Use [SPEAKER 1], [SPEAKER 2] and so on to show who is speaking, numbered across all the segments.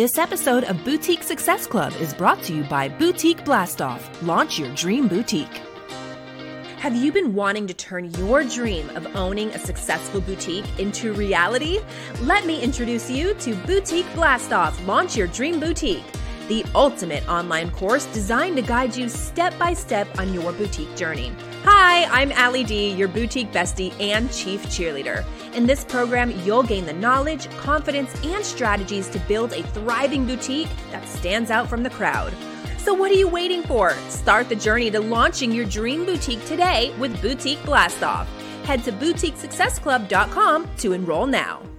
[SPEAKER 1] This episode of Boutique Success Club is brought to you by Boutique Blastoff. Launch your dream boutique. Have you been wanting to turn your dream of owning a successful boutique into reality? Let me introduce you to Boutique Blastoff. Launch your dream boutique the ultimate online course designed to guide you step by step on your boutique journey. Hi, I'm Ali Dee, your boutique bestie and chief cheerleader. In this program, you'll gain the knowledge, confidence, and strategies to build a thriving boutique that stands out from the crowd. So, what are you waiting for? Start the journey to launching your dream boutique today with Boutique Blastoff. Head to boutiquesuccessclub.com to enroll now.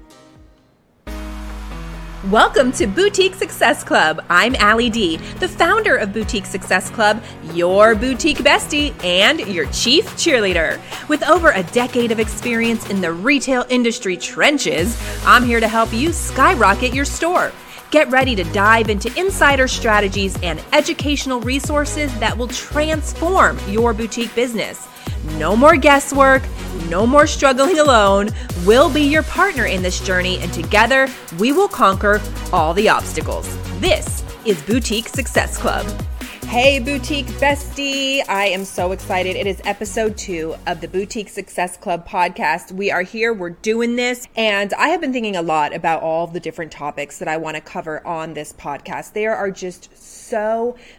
[SPEAKER 1] Welcome to Boutique Success Club. I'm Ali Dee, the founder of Boutique Success Club, your boutique bestie, and your chief cheerleader. With over a decade of experience in the retail industry trenches, I'm here to help you skyrocket your store. Get ready to dive into insider strategies and educational resources that will transform your boutique business. No more guesswork, no more struggling alone. We'll be your partner in this journey, and together we will conquer all the obstacles. This is Boutique Success Club. Hey, Boutique Bestie. I am so excited. It is episode two of the Boutique Success Club podcast. We are here, we're doing this, and I have been thinking a lot about all the different topics that I want to cover on this podcast. There are just so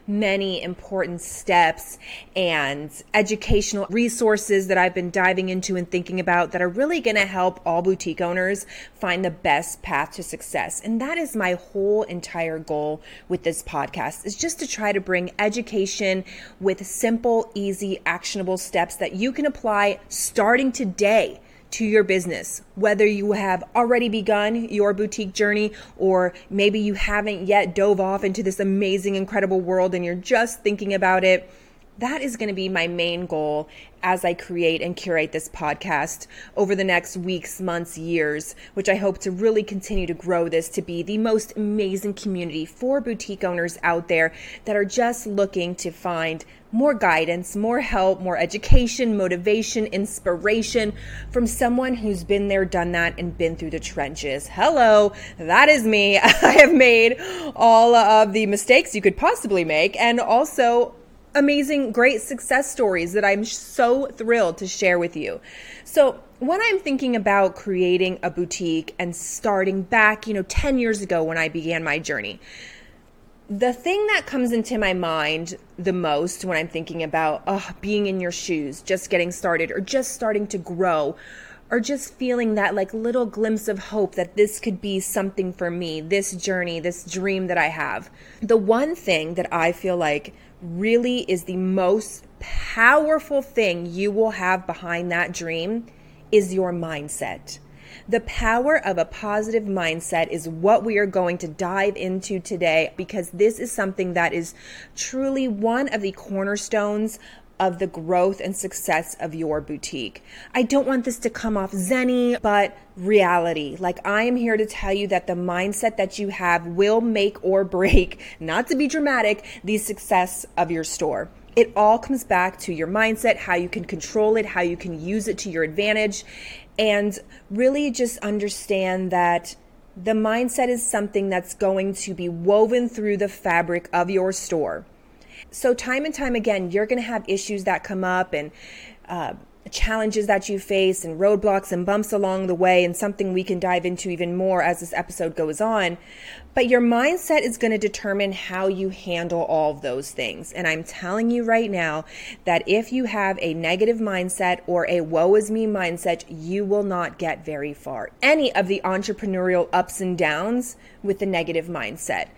[SPEAKER 1] many important steps and educational resources that I've been diving into and thinking about that are really going to help all boutique owners find the best path to success. And that is my whole entire goal with this podcast is just to try to bring education with simple, easy, actionable steps that you can apply starting today to your business, whether you have already begun your boutique journey or maybe you haven't yet dove off into this amazing, incredible world and you're just thinking about it. That is going to be my main goal as I create and curate this podcast over the next weeks, months, years, which I hope to really continue to grow this to be the most amazing community for boutique owners out there that are just looking to find more guidance, more help, more education, motivation, inspiration from someone who's been there, done that, and been through the trenches. Hello, that is me. I have made all of the mistakes you could possibly make and also amazing, great success stories that I'm so thrilled to share with you. So, when I'm thinking about creating a boutique and starting back, you know, 10 years ago when I began my journey, the thing that comes into my mind the most when I'm thinking about oh, being in your shoes, just getting started, or just starting to grow, or just feeling that like little glimpse of hope that this could be something for me, this journey, this dream that I have. The one thing that I feel like really is the most powerful thing you will have behind that dream is your mindset. The power of a positive mindset is what we are going to dive into today because this is something that is truly one of the cornerstones of the growth and success of your boutique. I don't want this to come off zenny, but reality. Like I am here to tell you that the mindset that you have will make or break, not to be dramatic, the success of your store. It all comes back to your mindset, how you can control it, how you can use it to your advantage, and really just understand that the mindset is something that's going to be woven through the fabric of your store. So, time and time again, you're going to have issues that come up and uh, challenges that you face and roadblocks and bumps along the way, and something we can dive into even more as this episode goes on. But your mindset is going to determine how you handle all of those things. And I'm telling you right now that if you have a negative mindset or a woe is me mindset, you will not get very far. Any of the entrepreneurial ups and downs with the negative mindset.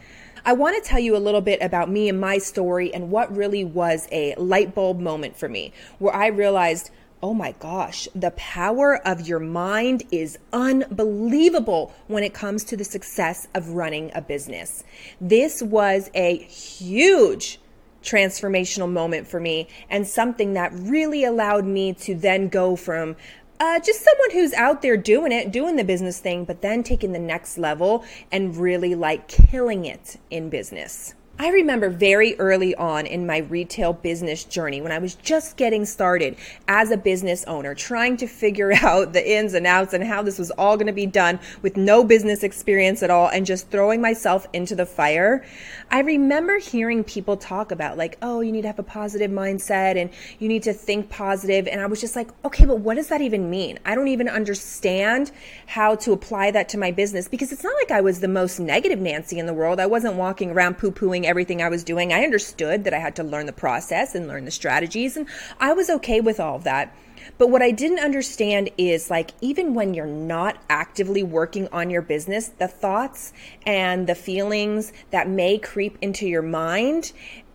[SPEAKER 1] I want to tell you a little bit about me and my story and what really was a light bulb moment for me, where I realized, oh my gosh, the power of your mind is unbelievable when it comes to the success of running a business. This was a huge transformational moment for me and something that really allowed me to then go from uh, just someone who's out there doing it, doing the business thing, but then taking the next level and really like killing it in business. I remember very early on in my retail business journey when I was just getting started as a business owner, trying to figure out the ins and outs and how this was all going to be done with no business experience at all and just throwing myself into the fire. I remember hearing people talk about, like, oh, you need to have a positive mindset and you need to think positive. And I was just like, okay, but what does that even mean? I don't even understand how to apply that to my business because it's not like I was the most negative Nancy in the world. I wasn't walking around poo pooing everything I was doing. I understood that I had to learn the process and learn the strategies, and I was okay with all of that. But what I didn't understand is like, even when you're not actively working on your business, the thoughts and the feelings that may creep into your mind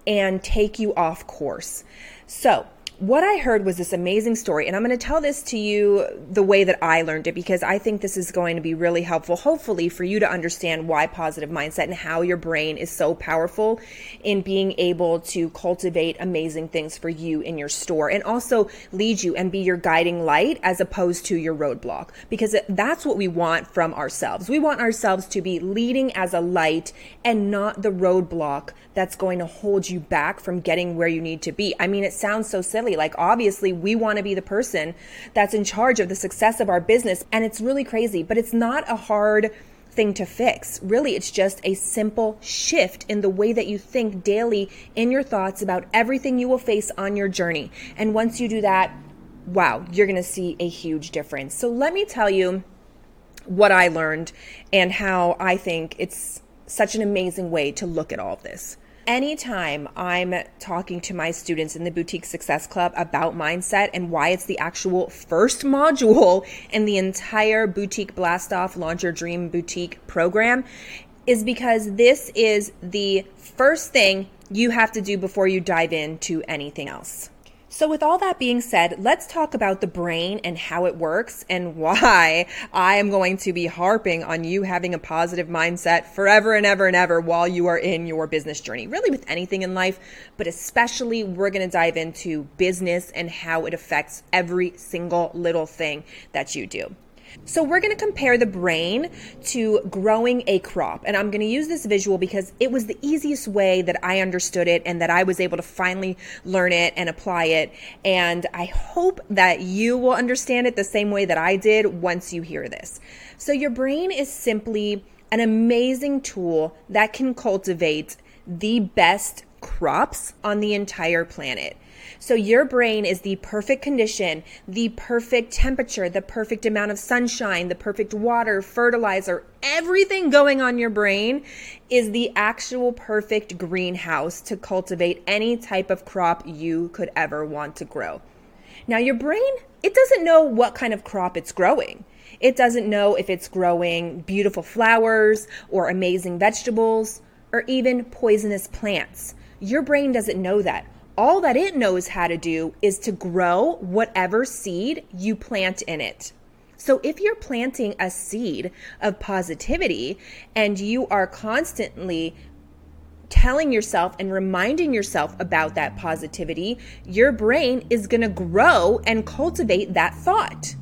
[SPEAKER 1] and take you off course. So, what I heard was this amazing story, and I'm going to tell this to you the way that I learned it because I think this is going to be really helpful, hopefully, for you to understand why positive mindset and how your brain is so powerful in being able to cultivate amazing things for you in your store and also lead you and be your guiding light as opposed to your roadblock because that's what we want from ourselves. We want ourselves to be leading as a light and not the roadblock that's going to hold you back from getting where you need to be. I mean, it sounds so silly. Like, obviously, we want to be the person that's in charge of the success of our business. And it's really crazy, but it's not a hard thing to fix. Really, it's just a simple shift in the way that you think daily in your thoughts about everything you will face on your journey. And once you do that, wow, you're going to see a huge difference. So, let me tell you what I learned and how I think it's such an amazing way to look at all of this. Anytime I'm talking to my students in the Boutique Success Club about mindset and why it's the actual first module in the entire Boutique Blast Off Launch Your Dream Boutique program, is because this is the first thing you have to do before you dive into anything else. So, with all that being said, let's talk about the brain and how it works and why I am going to be harping on you having a positive mindset forever and ever and ever while you are in your business journey. Really, with anything in life, but especially we're going to dive into business and how it affects every single little thing that you do. So we're going to compare the brain to growing a crop. And I'm going to use this visual because it was the easiest way that I understood it and that I was able to finally learn it and apply it. And I hope that you will understand it the same way that I did once you hear this. So your brain is simply an amazing tool that can cultivate the best crops on the entire planet. So your brain is the perfect condition, the perfect temperature, the perfect amount of sunshine, the perfect water, fertilizer, everything going on your brain is the actual perfect greenhouse to cultivate any type of crop you could ever want to grow. Now, your brain, it doesn't know what kind of crop it's growing. It doesn't know if it's growing beautiful flowers or amazing vegetables or even poisonous plants. Your brain doesn't know that all that it knows how to do is to grow whatever seed you plant in it. So if you're planting a seed of positivity and you are constantly telling yourself and reminding yourself about that positivity, your brain is going to grow and cultivate that thought.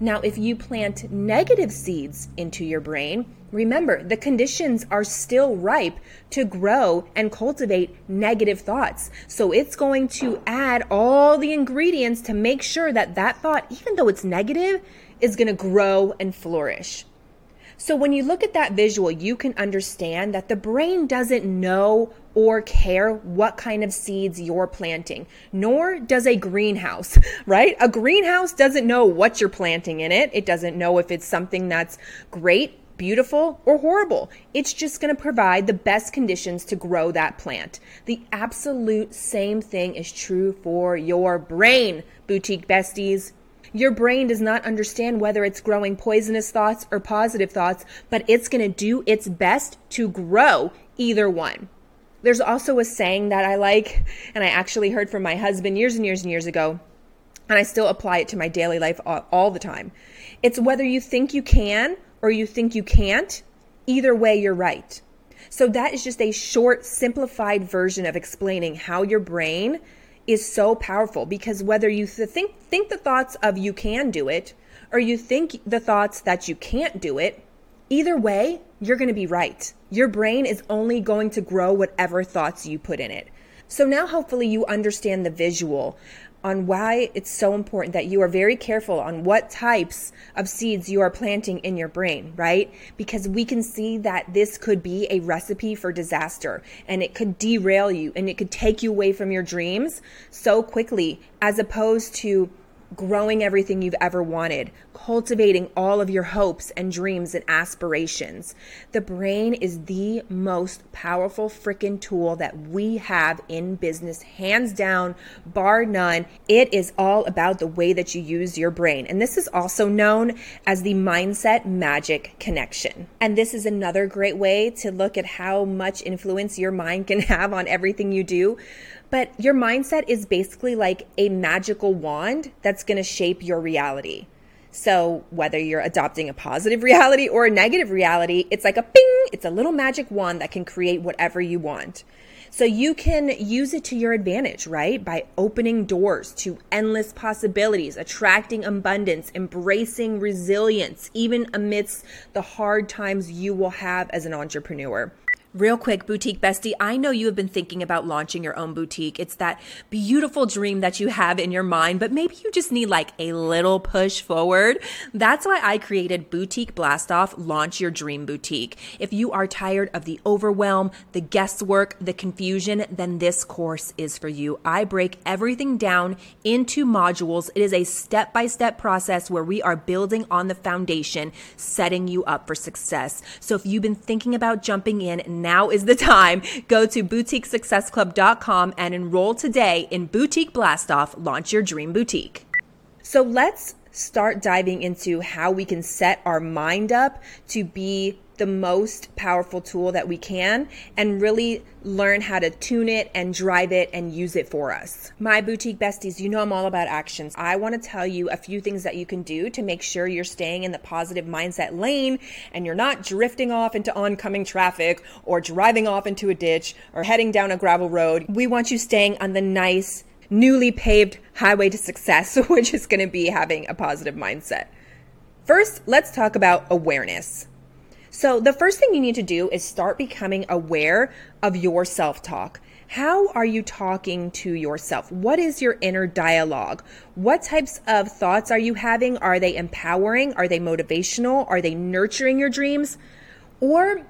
[SPEAKER 1] Now, if you plant negative seeds into your brain, remember the conditions are still ripe to grow and cultivate negative thoughts. So it's going to add all the ingredients to make sure that that thought, even though it's negative, is going to grow and flourish. So when you look at that visual, you can understand that the brain doesn't know or care what kind of seeds you're planting, nor does a greenhouse, right? A greenhouse doesn't know what you're planting in it. It doesn't know if it's something that's great, beautiful, or horrible. It's just going to provide the best conditions to grow that plant. The absolute same thing is true for your brain, boutique besties. Your brain does not understand whether it's growing poisonous thoughts or positive thoughts, but it's going to do its best to grow either one. There's also a saying that I like, and I actually heard from my husband years and years and years ago, and I still apply it to my daily life all, all the time. It's whether you think you can or you think you can't, either way, you're right. So that is just a short, simplified version of explaining how your brain is so powerful because whether you think think the thoughts of you can do it or you think the thoughts that you can't do it, either way, you're going to be right. Your brain is only going to grow whatever thoughts you put in it. So now hopefully you understand the visual on why it's so important that you are very careful on what types of seeds you are planting in your brain, right? Because we can see that this could be a recipe for disaster and it could derail you and it could take you away from your dreams so quickly as opposed to growing everything you've ever wanted, cultivating all of your hopes and dreams and aspirations. The brain is the most powerful freaking tool that we have in business, hands down, bar none. It is all about the way that you use your brain. And this is also known as the mindset magic connection. And this is another great way to look at how much influence your mind can have on everything you do. But your mindset is basically like a magical wand that's going to shape your reality. So, whether you're adopting a positive reality or a negative reality, it's like a ping, it's a little magic wand that can create whatever you want. So, you can use it to your advantage, right? By opening doors to endless possibilities, attracting abundance, embracing resilience, even amidst the hard times you will have as an entrepreneur. Real quick, boutique bestie, I know you have been thinking about launching your own boutique. It's that beautiful dream that you have in your mind, but maybe you just need like a little push forward. That's why I created Boutique Blastoff Launch Your Dream Boutique. If you are tired of the overwhelm, the guesswork, the confusion, then this course is for you. I break everything down into modules. It is a step by step process where we are building on the foundation, setting you up for success. So if you've been thinking about jumping in, now is the time. Go to boutiquesuccessclub.com and enroll today in Boutique Blastoff Launch Your Dream Boutique. So let's start diving into how we can set our mind up to be the most powerful tool that we can and really learn how to tune it and drive it and use it for us. My boutique besties, you know I'm all about actions. I want to tell you a few things that you can do to make sure you're staying in the positive mindset lane and you're not drifting off into oncoming traffic or driving off into a ditch or heading down a gravel road. We want you staying on the nice, newly paved highway to success, which is going to be having a positive mindset. First, let's talk about awareness. So, the first thing you need to do is start becoming aware of your self talk. How are you talking to yourself? What is your inner dialogue? What types of thoughts are you having? Are they empowering? Are they motivational? Are they nurturing your dreams? Or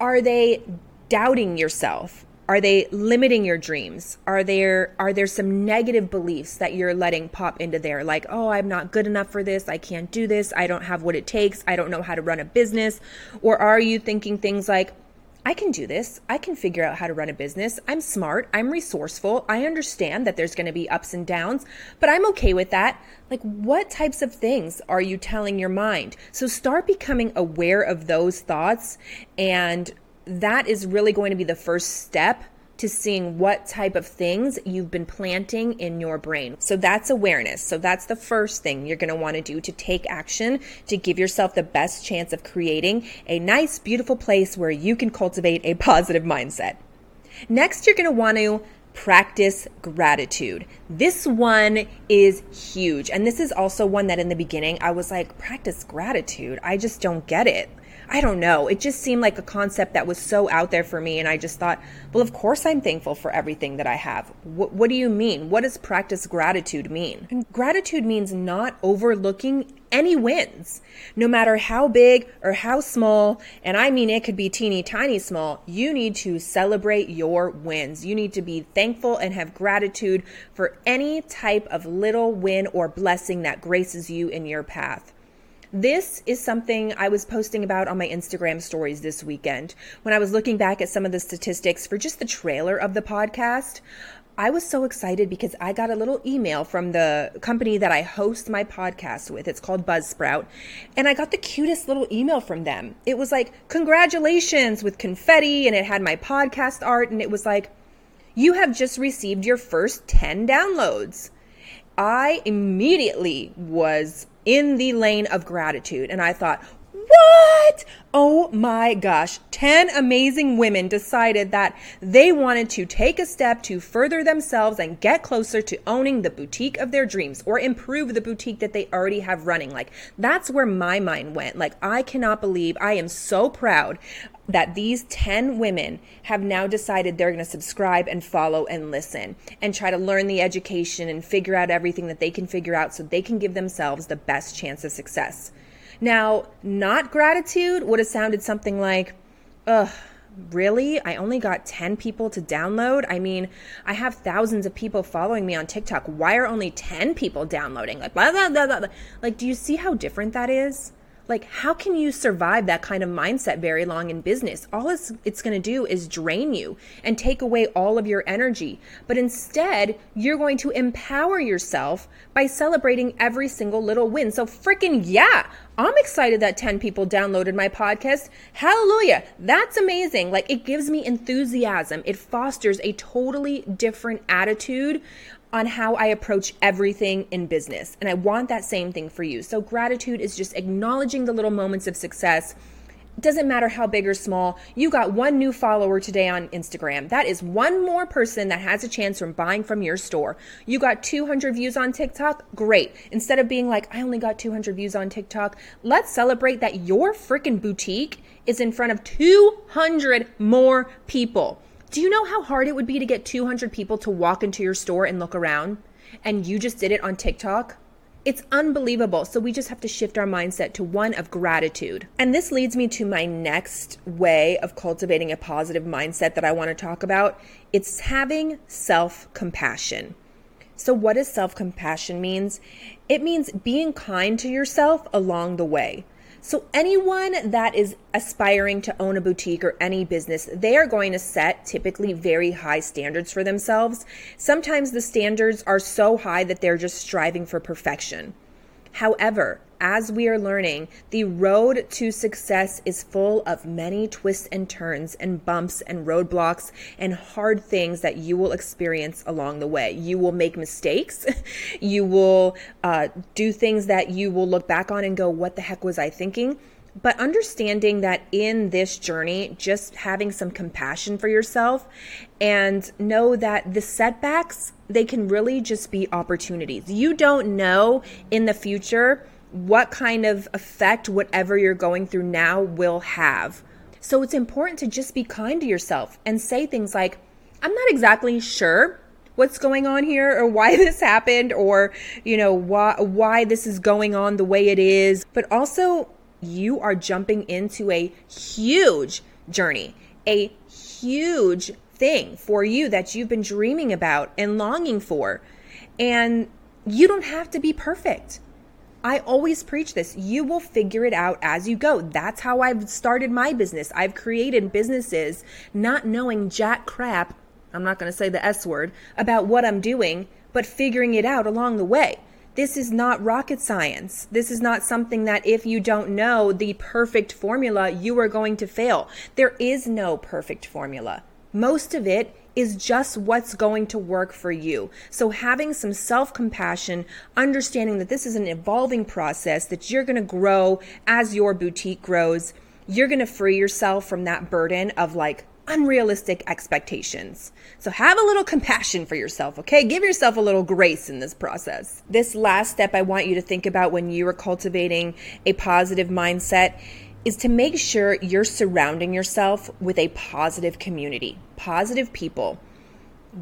[SPEAKER 1] are they doubting yourself? Are they limiting your dreams? Are there are there some negative beliefs that you're letting pop into there like, "Oh, I'm not good enough for this. I can't do this. I don't have what it takes. I don't know how to run a business." Or are you thinking things like, I can do this. I can figure out how to run a business. I'm smart. I'm resourceful. I understand that there's going to be ups and downs, but I'm okay with that. Like, what types of things are you telling your mind? So start becoming aware of those thoughts and that is really going to be the first step to seeing what type of things you've been planting in your brain. So that's awareness. So that's the first thing you're going to want to do to take action to give yourself the best chance of creating a nice, beautiful place where you can cultivate a positive mindset. Next, you're going to want to practice gratitude. This one is huge. And this is also one that in the beginning I was like, practice gratitude. I just don't get it. I don't know. It just seemed like a concept that was so out there for me. And I just thought, well, of course I'm thankful for everything that I have. What, what do you mean? What does practice gratitude mean? And gratitude means not overlooking any wins, no matter how big or how small. And I mean, it could be teeny tiny small. You need to celebrate your wins. You need to be thankful and have gratitude for any type of little win or blessing that graces you in your path. This is something I was posting about on my Instagram stories this weekend. When I was looking back at some of the statistics for just the trailer of the podcast, I was so excited because I got a little email from the company that I host my podcast with. It's called Buzzsprout. And I got the cutest little email from them. It was like, Congratulations with confetti, and it had my podcast art, and it was like, You have just received your first 10 downloads. I immediately was in the lane of gratitude. And I thought, What? Oh my gosh. 10 amazing women decided that they wanted to take a step to further themselves and get closer to owning the boutique of their dreams or improve the boutique that they already have running. Like, that's where my mind went. Like, I cannot believe I am so proud that these 10 women have now decided they're going to subscribe and follow and listen and try to learn the education and figure out everything that they can figure out so they can give themselves the best chance of success. Now, not gratitude would have sounded something like, ugh, really? I only got 10 people to download? I mean, I have thousands of people following me on TikTok. Why are only 10 people downloading? Like, blah, blah, blah, blah. Like, do you see how different that is? Like, how can you survive that kind of mindset very long in business? All it's, it's going to do is drain you and take away all of your energy. But instead, you're going to empower yourself by celebrating every single little win. So, freaking yeah, I'm excited that 10 people downloaded my podcast. Hallelujah. That's amazing. Like, it gives me enthusiasm, it fosters a totally different attitude on how I approach everything in business. And I want that same thing for you. So, gratitude is just acknowledging the little moments of success. It doesn't matter how big or small. You got one new follower today on Instagram. That is one more person that has a chance from buying from your store. You got 200 views on TikTok. Great. Instead of being like, I only got 200 views on TikTok, let's celebrate that your freaking boutique is in front of 200 more people. Do you know how hard it would be to get 200 people to walk into your store and look around? And you just did it on TikTok? It's unbelievable. So we just have to shift our mindset to one of gratitude. And this leads me to my next way of cultivating a positive mindset that I want to talk about. It's having self-compassion. So what does self-compassion means? It means being kind to yourself along the way. So, anyone that is aspiring to own a boutique or any business, they are going to set typically very high standards for themselves. Sometimes the standards are so high that they're just striving for perfection. However, as we are learning, the road to success is full of many twists and turns and bumps and roadblocks and hard things that you will experience along the way. You will make mistakes. you will uh, do things that you will look back on and go, What the heck was I thinking? But understanding that in this journey, just having some compassion for yourself and know that the setbacks, they can really just be opportunities. You don't know in the future what kind of effect whatever you're going through now will have. So it's important to just be kind to yourself and say things like, I'm not exactly sure what's going on here or why this happened or you know why why this is going on the way it is. But also you are jumping into a huge journey a huge thing for you that you've been dreaming about and longing for. And you don't have to be perfect I always preach this. You will figure it out as you go. That's how I've started my business. I've created businesses not knowing jack crap, I'm not going to say the S word, about what I'm doing, but figuring it out along the way. This is not rocket science. This is not something that if you don't know the perfect formula, you are going to fail. There is no perfect formula. Most of it is just what's going to work for you. So, having some self compassion, understanding that this is an evolving process, that you're going to grow as your boutique grows, you're going to free yourself from that burden of like, unrealistic expectations. So have a little compassion for yourself, okay? Give yourself a little grace in this process. This last step I want you to think about when you are cultivating a positive mindset is to make sure you're surrounding yourself with a positive community, positive people.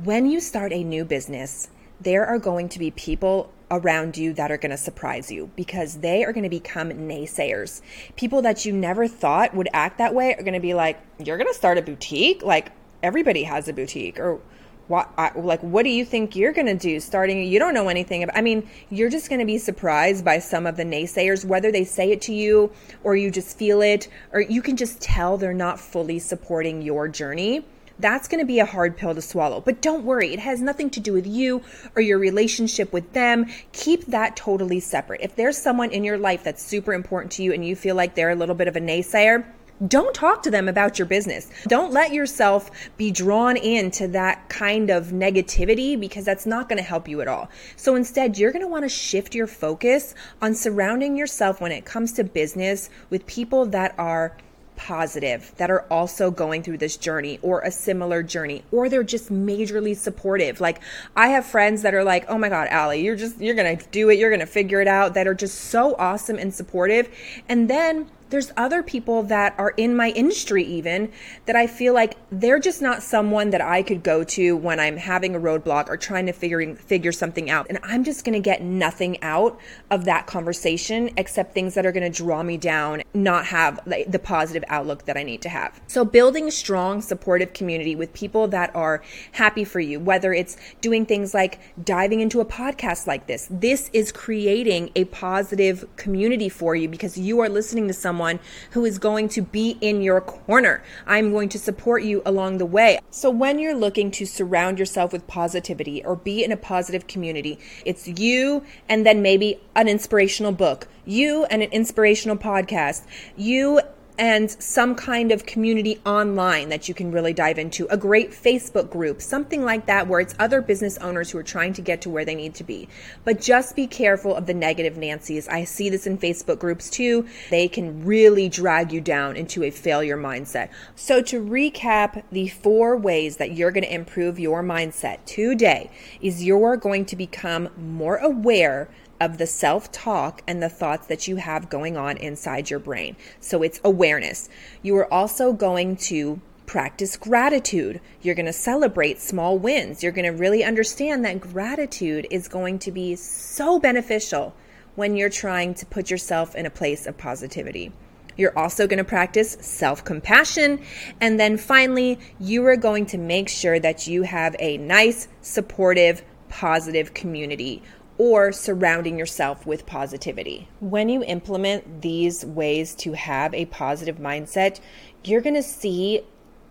[SPEAKER 1] When you start a new business, there are going to be people around you that are going to surprise you because they are going to become naysayers. People that you never thought would act that way are going to be like, You're going to start a boutique? Like, everybody has a boutique. Or, what like what do you think you're going to do starting you don't know anything about i mean you're just going to be surprised by some of the naysayers whether they say it to you or you just feel it or you can just tell they're not fully supporting your journey that's going to be a hard pill to swallow. But don't worry, it has nothing to do with you or your relationship with them. Keep that totally separate. If there's someone in your life that's super important to you and you feel like they're a little bit of a naysayer, don't talk to them about your business. Don't let yourself be drawn into that kind of negativity because that's not going to help you at all. So instead, you're going to want to shift your focus on surrounding yourself when it comes to business with people that are positive that are also going through this journey or a similar journey or they're just majorly supportive like i have friends that are like oh my god ali you're just you're gonna do it you're gonna figure it out that are just so awesome and supportive and then there's other people that are in my industry even that I feel like they're just not someone that I could go to when I'm having a roadblock or trying to figure figure something out. And I'm just going to get nothing out of that conversation except things that are going to draw me down, not have like, the positive outlook that I need to have. So building a strong supportive community with people that are happy for you, whether it's doing things like diving into a podcast like this. This is creating a positive community for you because you are listening to someone someone who is going to be in your corner. I'm going to support you along the way. So when you're looking to surround yourself with positivity or be in a positive community, it's you and then maybe an inspirational book, you and an inspirational podcast, you and some kind of community online that you can really dive into, a great Facebook group, something like that, where it's other business owners who are trying to get to where they need to be. But just be careful of the negative Nancy's. I see this in Facebook groups too. They can really drag you down into a failure mindset. So, to recap, the four ways that you're going to improve your mindset today is you're going to become more aware of the self talk and the thoughts that you have going on inside your brain. So it's awareness. You are also going to practice gratitude. You're going to celebrate small wins. You're going to really understand that gratitude is going to be so beneficial when you're trying to put yourself in a place of positivity. You're also going to practice self compassion. And then finally, you are going to make sure that you have a nice, supportive, positive community or surrounding yourself with positivity. When you implement these ways to have a positive mindset, you're going to see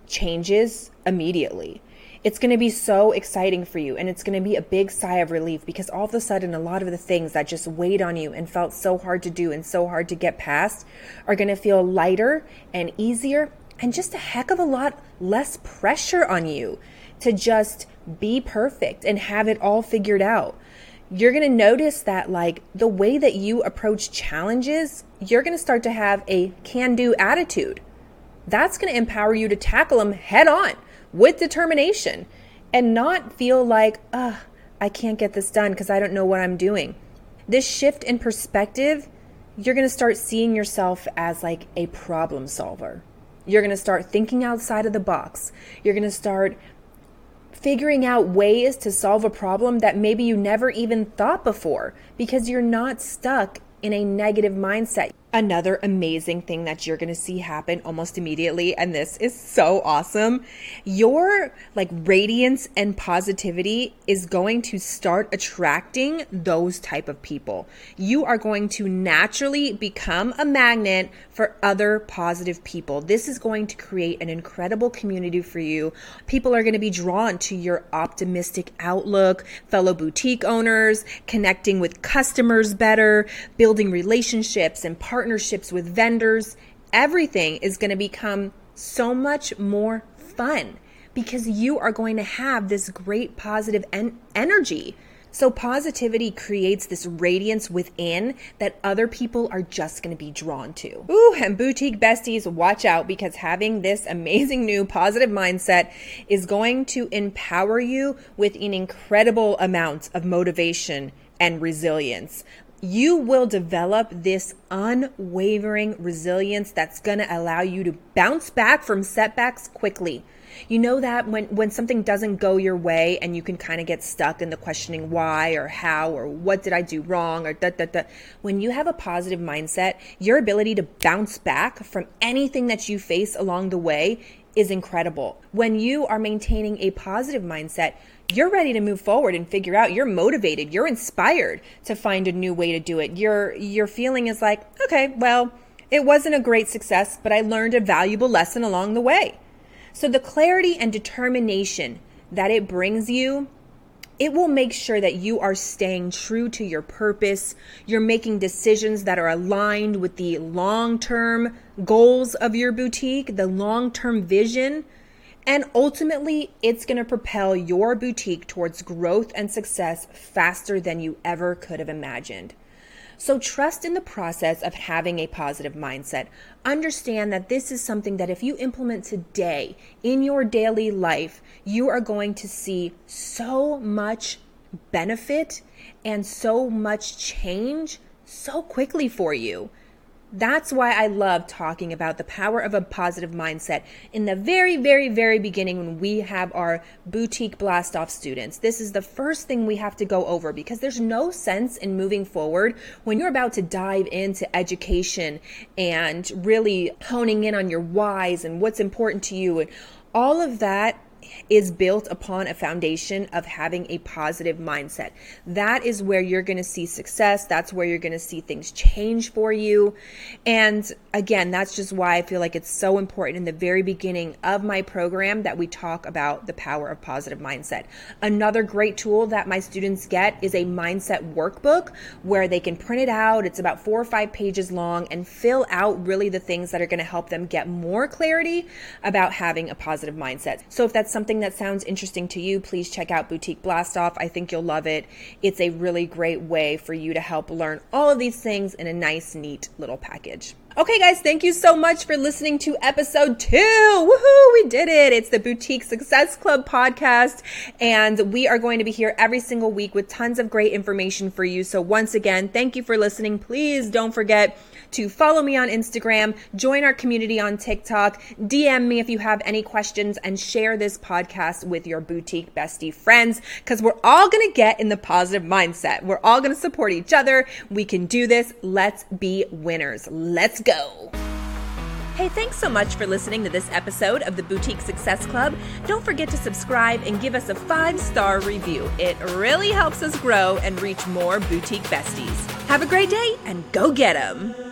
[SPEAKER 1] changes immediately. It's going to be so exciting for you and it's going to be a big sigh of relief because all of a sudden, a lot of the things that just weighed on you and felt so hard to do and so hard to get past are going to feel lighter and easier and just a heck of a lot less pressure on you to just be perfect and have it all figured out you're going to notice that like the way that you approach challenges, you're going to start to have a can do attitude. That's going to empower you to tackle them head on with determination and not feel like, ugh, I can't get this done because I don't know what I'm doing. This shift in perspective, you're going to start seeing yourself as like a problem solver. You're going to start thinking outside of the box. You're going to start figuring out ways to solve a problem that maybe you never even thought before because you're not stuck in a negative mindset. Another amazing thing that you're going to see happen almost immediately and this is so awesome. Your like radiance and positivity is going to start attracting those type of people. You are going to naturally become a magnet for other positive people. This is going to create an incredible community for you. People are going to be drawn to your optimistic outlook, fellow boutique owners, connecting with customers better, building relationships and partnerships partnerships with vendors, everything is going to become so much more fun because you are going to have this great positive en- energy. So, positivity creates this radiance within that other people are just going to be drawn to. Ooh, and boutique besties, watch out because having this amazing new positive mindset is going to empower you with an incredible amount of motivation and resilience you will develop this unwavering resilience that's going to allow you to bounce back from setbacks quickly. You know that when, when something doesn't go your way and you can kind of get stuck in the questioning why or how or what did I do wrong or da da da. When you have a positive mindset, your ability to bounce back from anything that you face along the way is incredible. When you are maintaining a positive mindset, you're ready to move forward and figure out you're motivated you're inspired to find a new way to do it your your feeling is like okay well it wasn't a great success but i learned a valuable lesson along the way so the clarity and determination that it brings you it will make sure that you are staying true to your purpose. You're making decisions that are aligned with the long term goals of your boutique, the long term vision. And ultimately, it's going to propel your boutique towards growth and success faster than you ever could have imagined. So trust in the process of having a positive mindset. Understand that this is something that if you implement today in your daily life, you are going to see so much benefit and so much change so quickly for you. That's why I love talking about the power of a positive mindset in the very, very, very beginning when we have our boutique blast off students. This is the first thing we have to go over because there's no sense in moving forward when you're about to dive into education and really honing in on your whys and what's important to you and all of that is built upon a foundation of having a positive mindset. That is where you're going to see success. That's where you're going to see things change for you. And again, that's just why I feel like it's so important in the very beginning of my program that we talk about the power of positive mindset. Another great tool that my students get is a mindset workbook where they can print it out. It's about four or five pages long and fill out really the things that are going to help them get more clarity about having a positive mindset. So if that's something that sounds interesting to you, please check out Boutique Blast Off. I think you'll love it. It's a really great way for you to help learn all of these things in a nice, neat little package. Okay, guys, thank you so much for listening to episode two. Woohoo, we did it. It's the Boutique Success Club podcast, and we are going to be here every single week with tons of great information for you. So, once again, thank you for listening. Please don't forget to follow me on Instagram, join our community on TikTok, DM me if you have any questions, and share this podcast with your boutique bestie friends because we're all going to get in the positive mindset. We're all going to support each other. We can do this. Let's be winners. Let's go. Hey, thanks so much for listening to this episode of the Boutique Success Club. Don't forget to subscribe and give us a five star review. It really helps us grow and reach more boutique besties. Have a great day and go get them.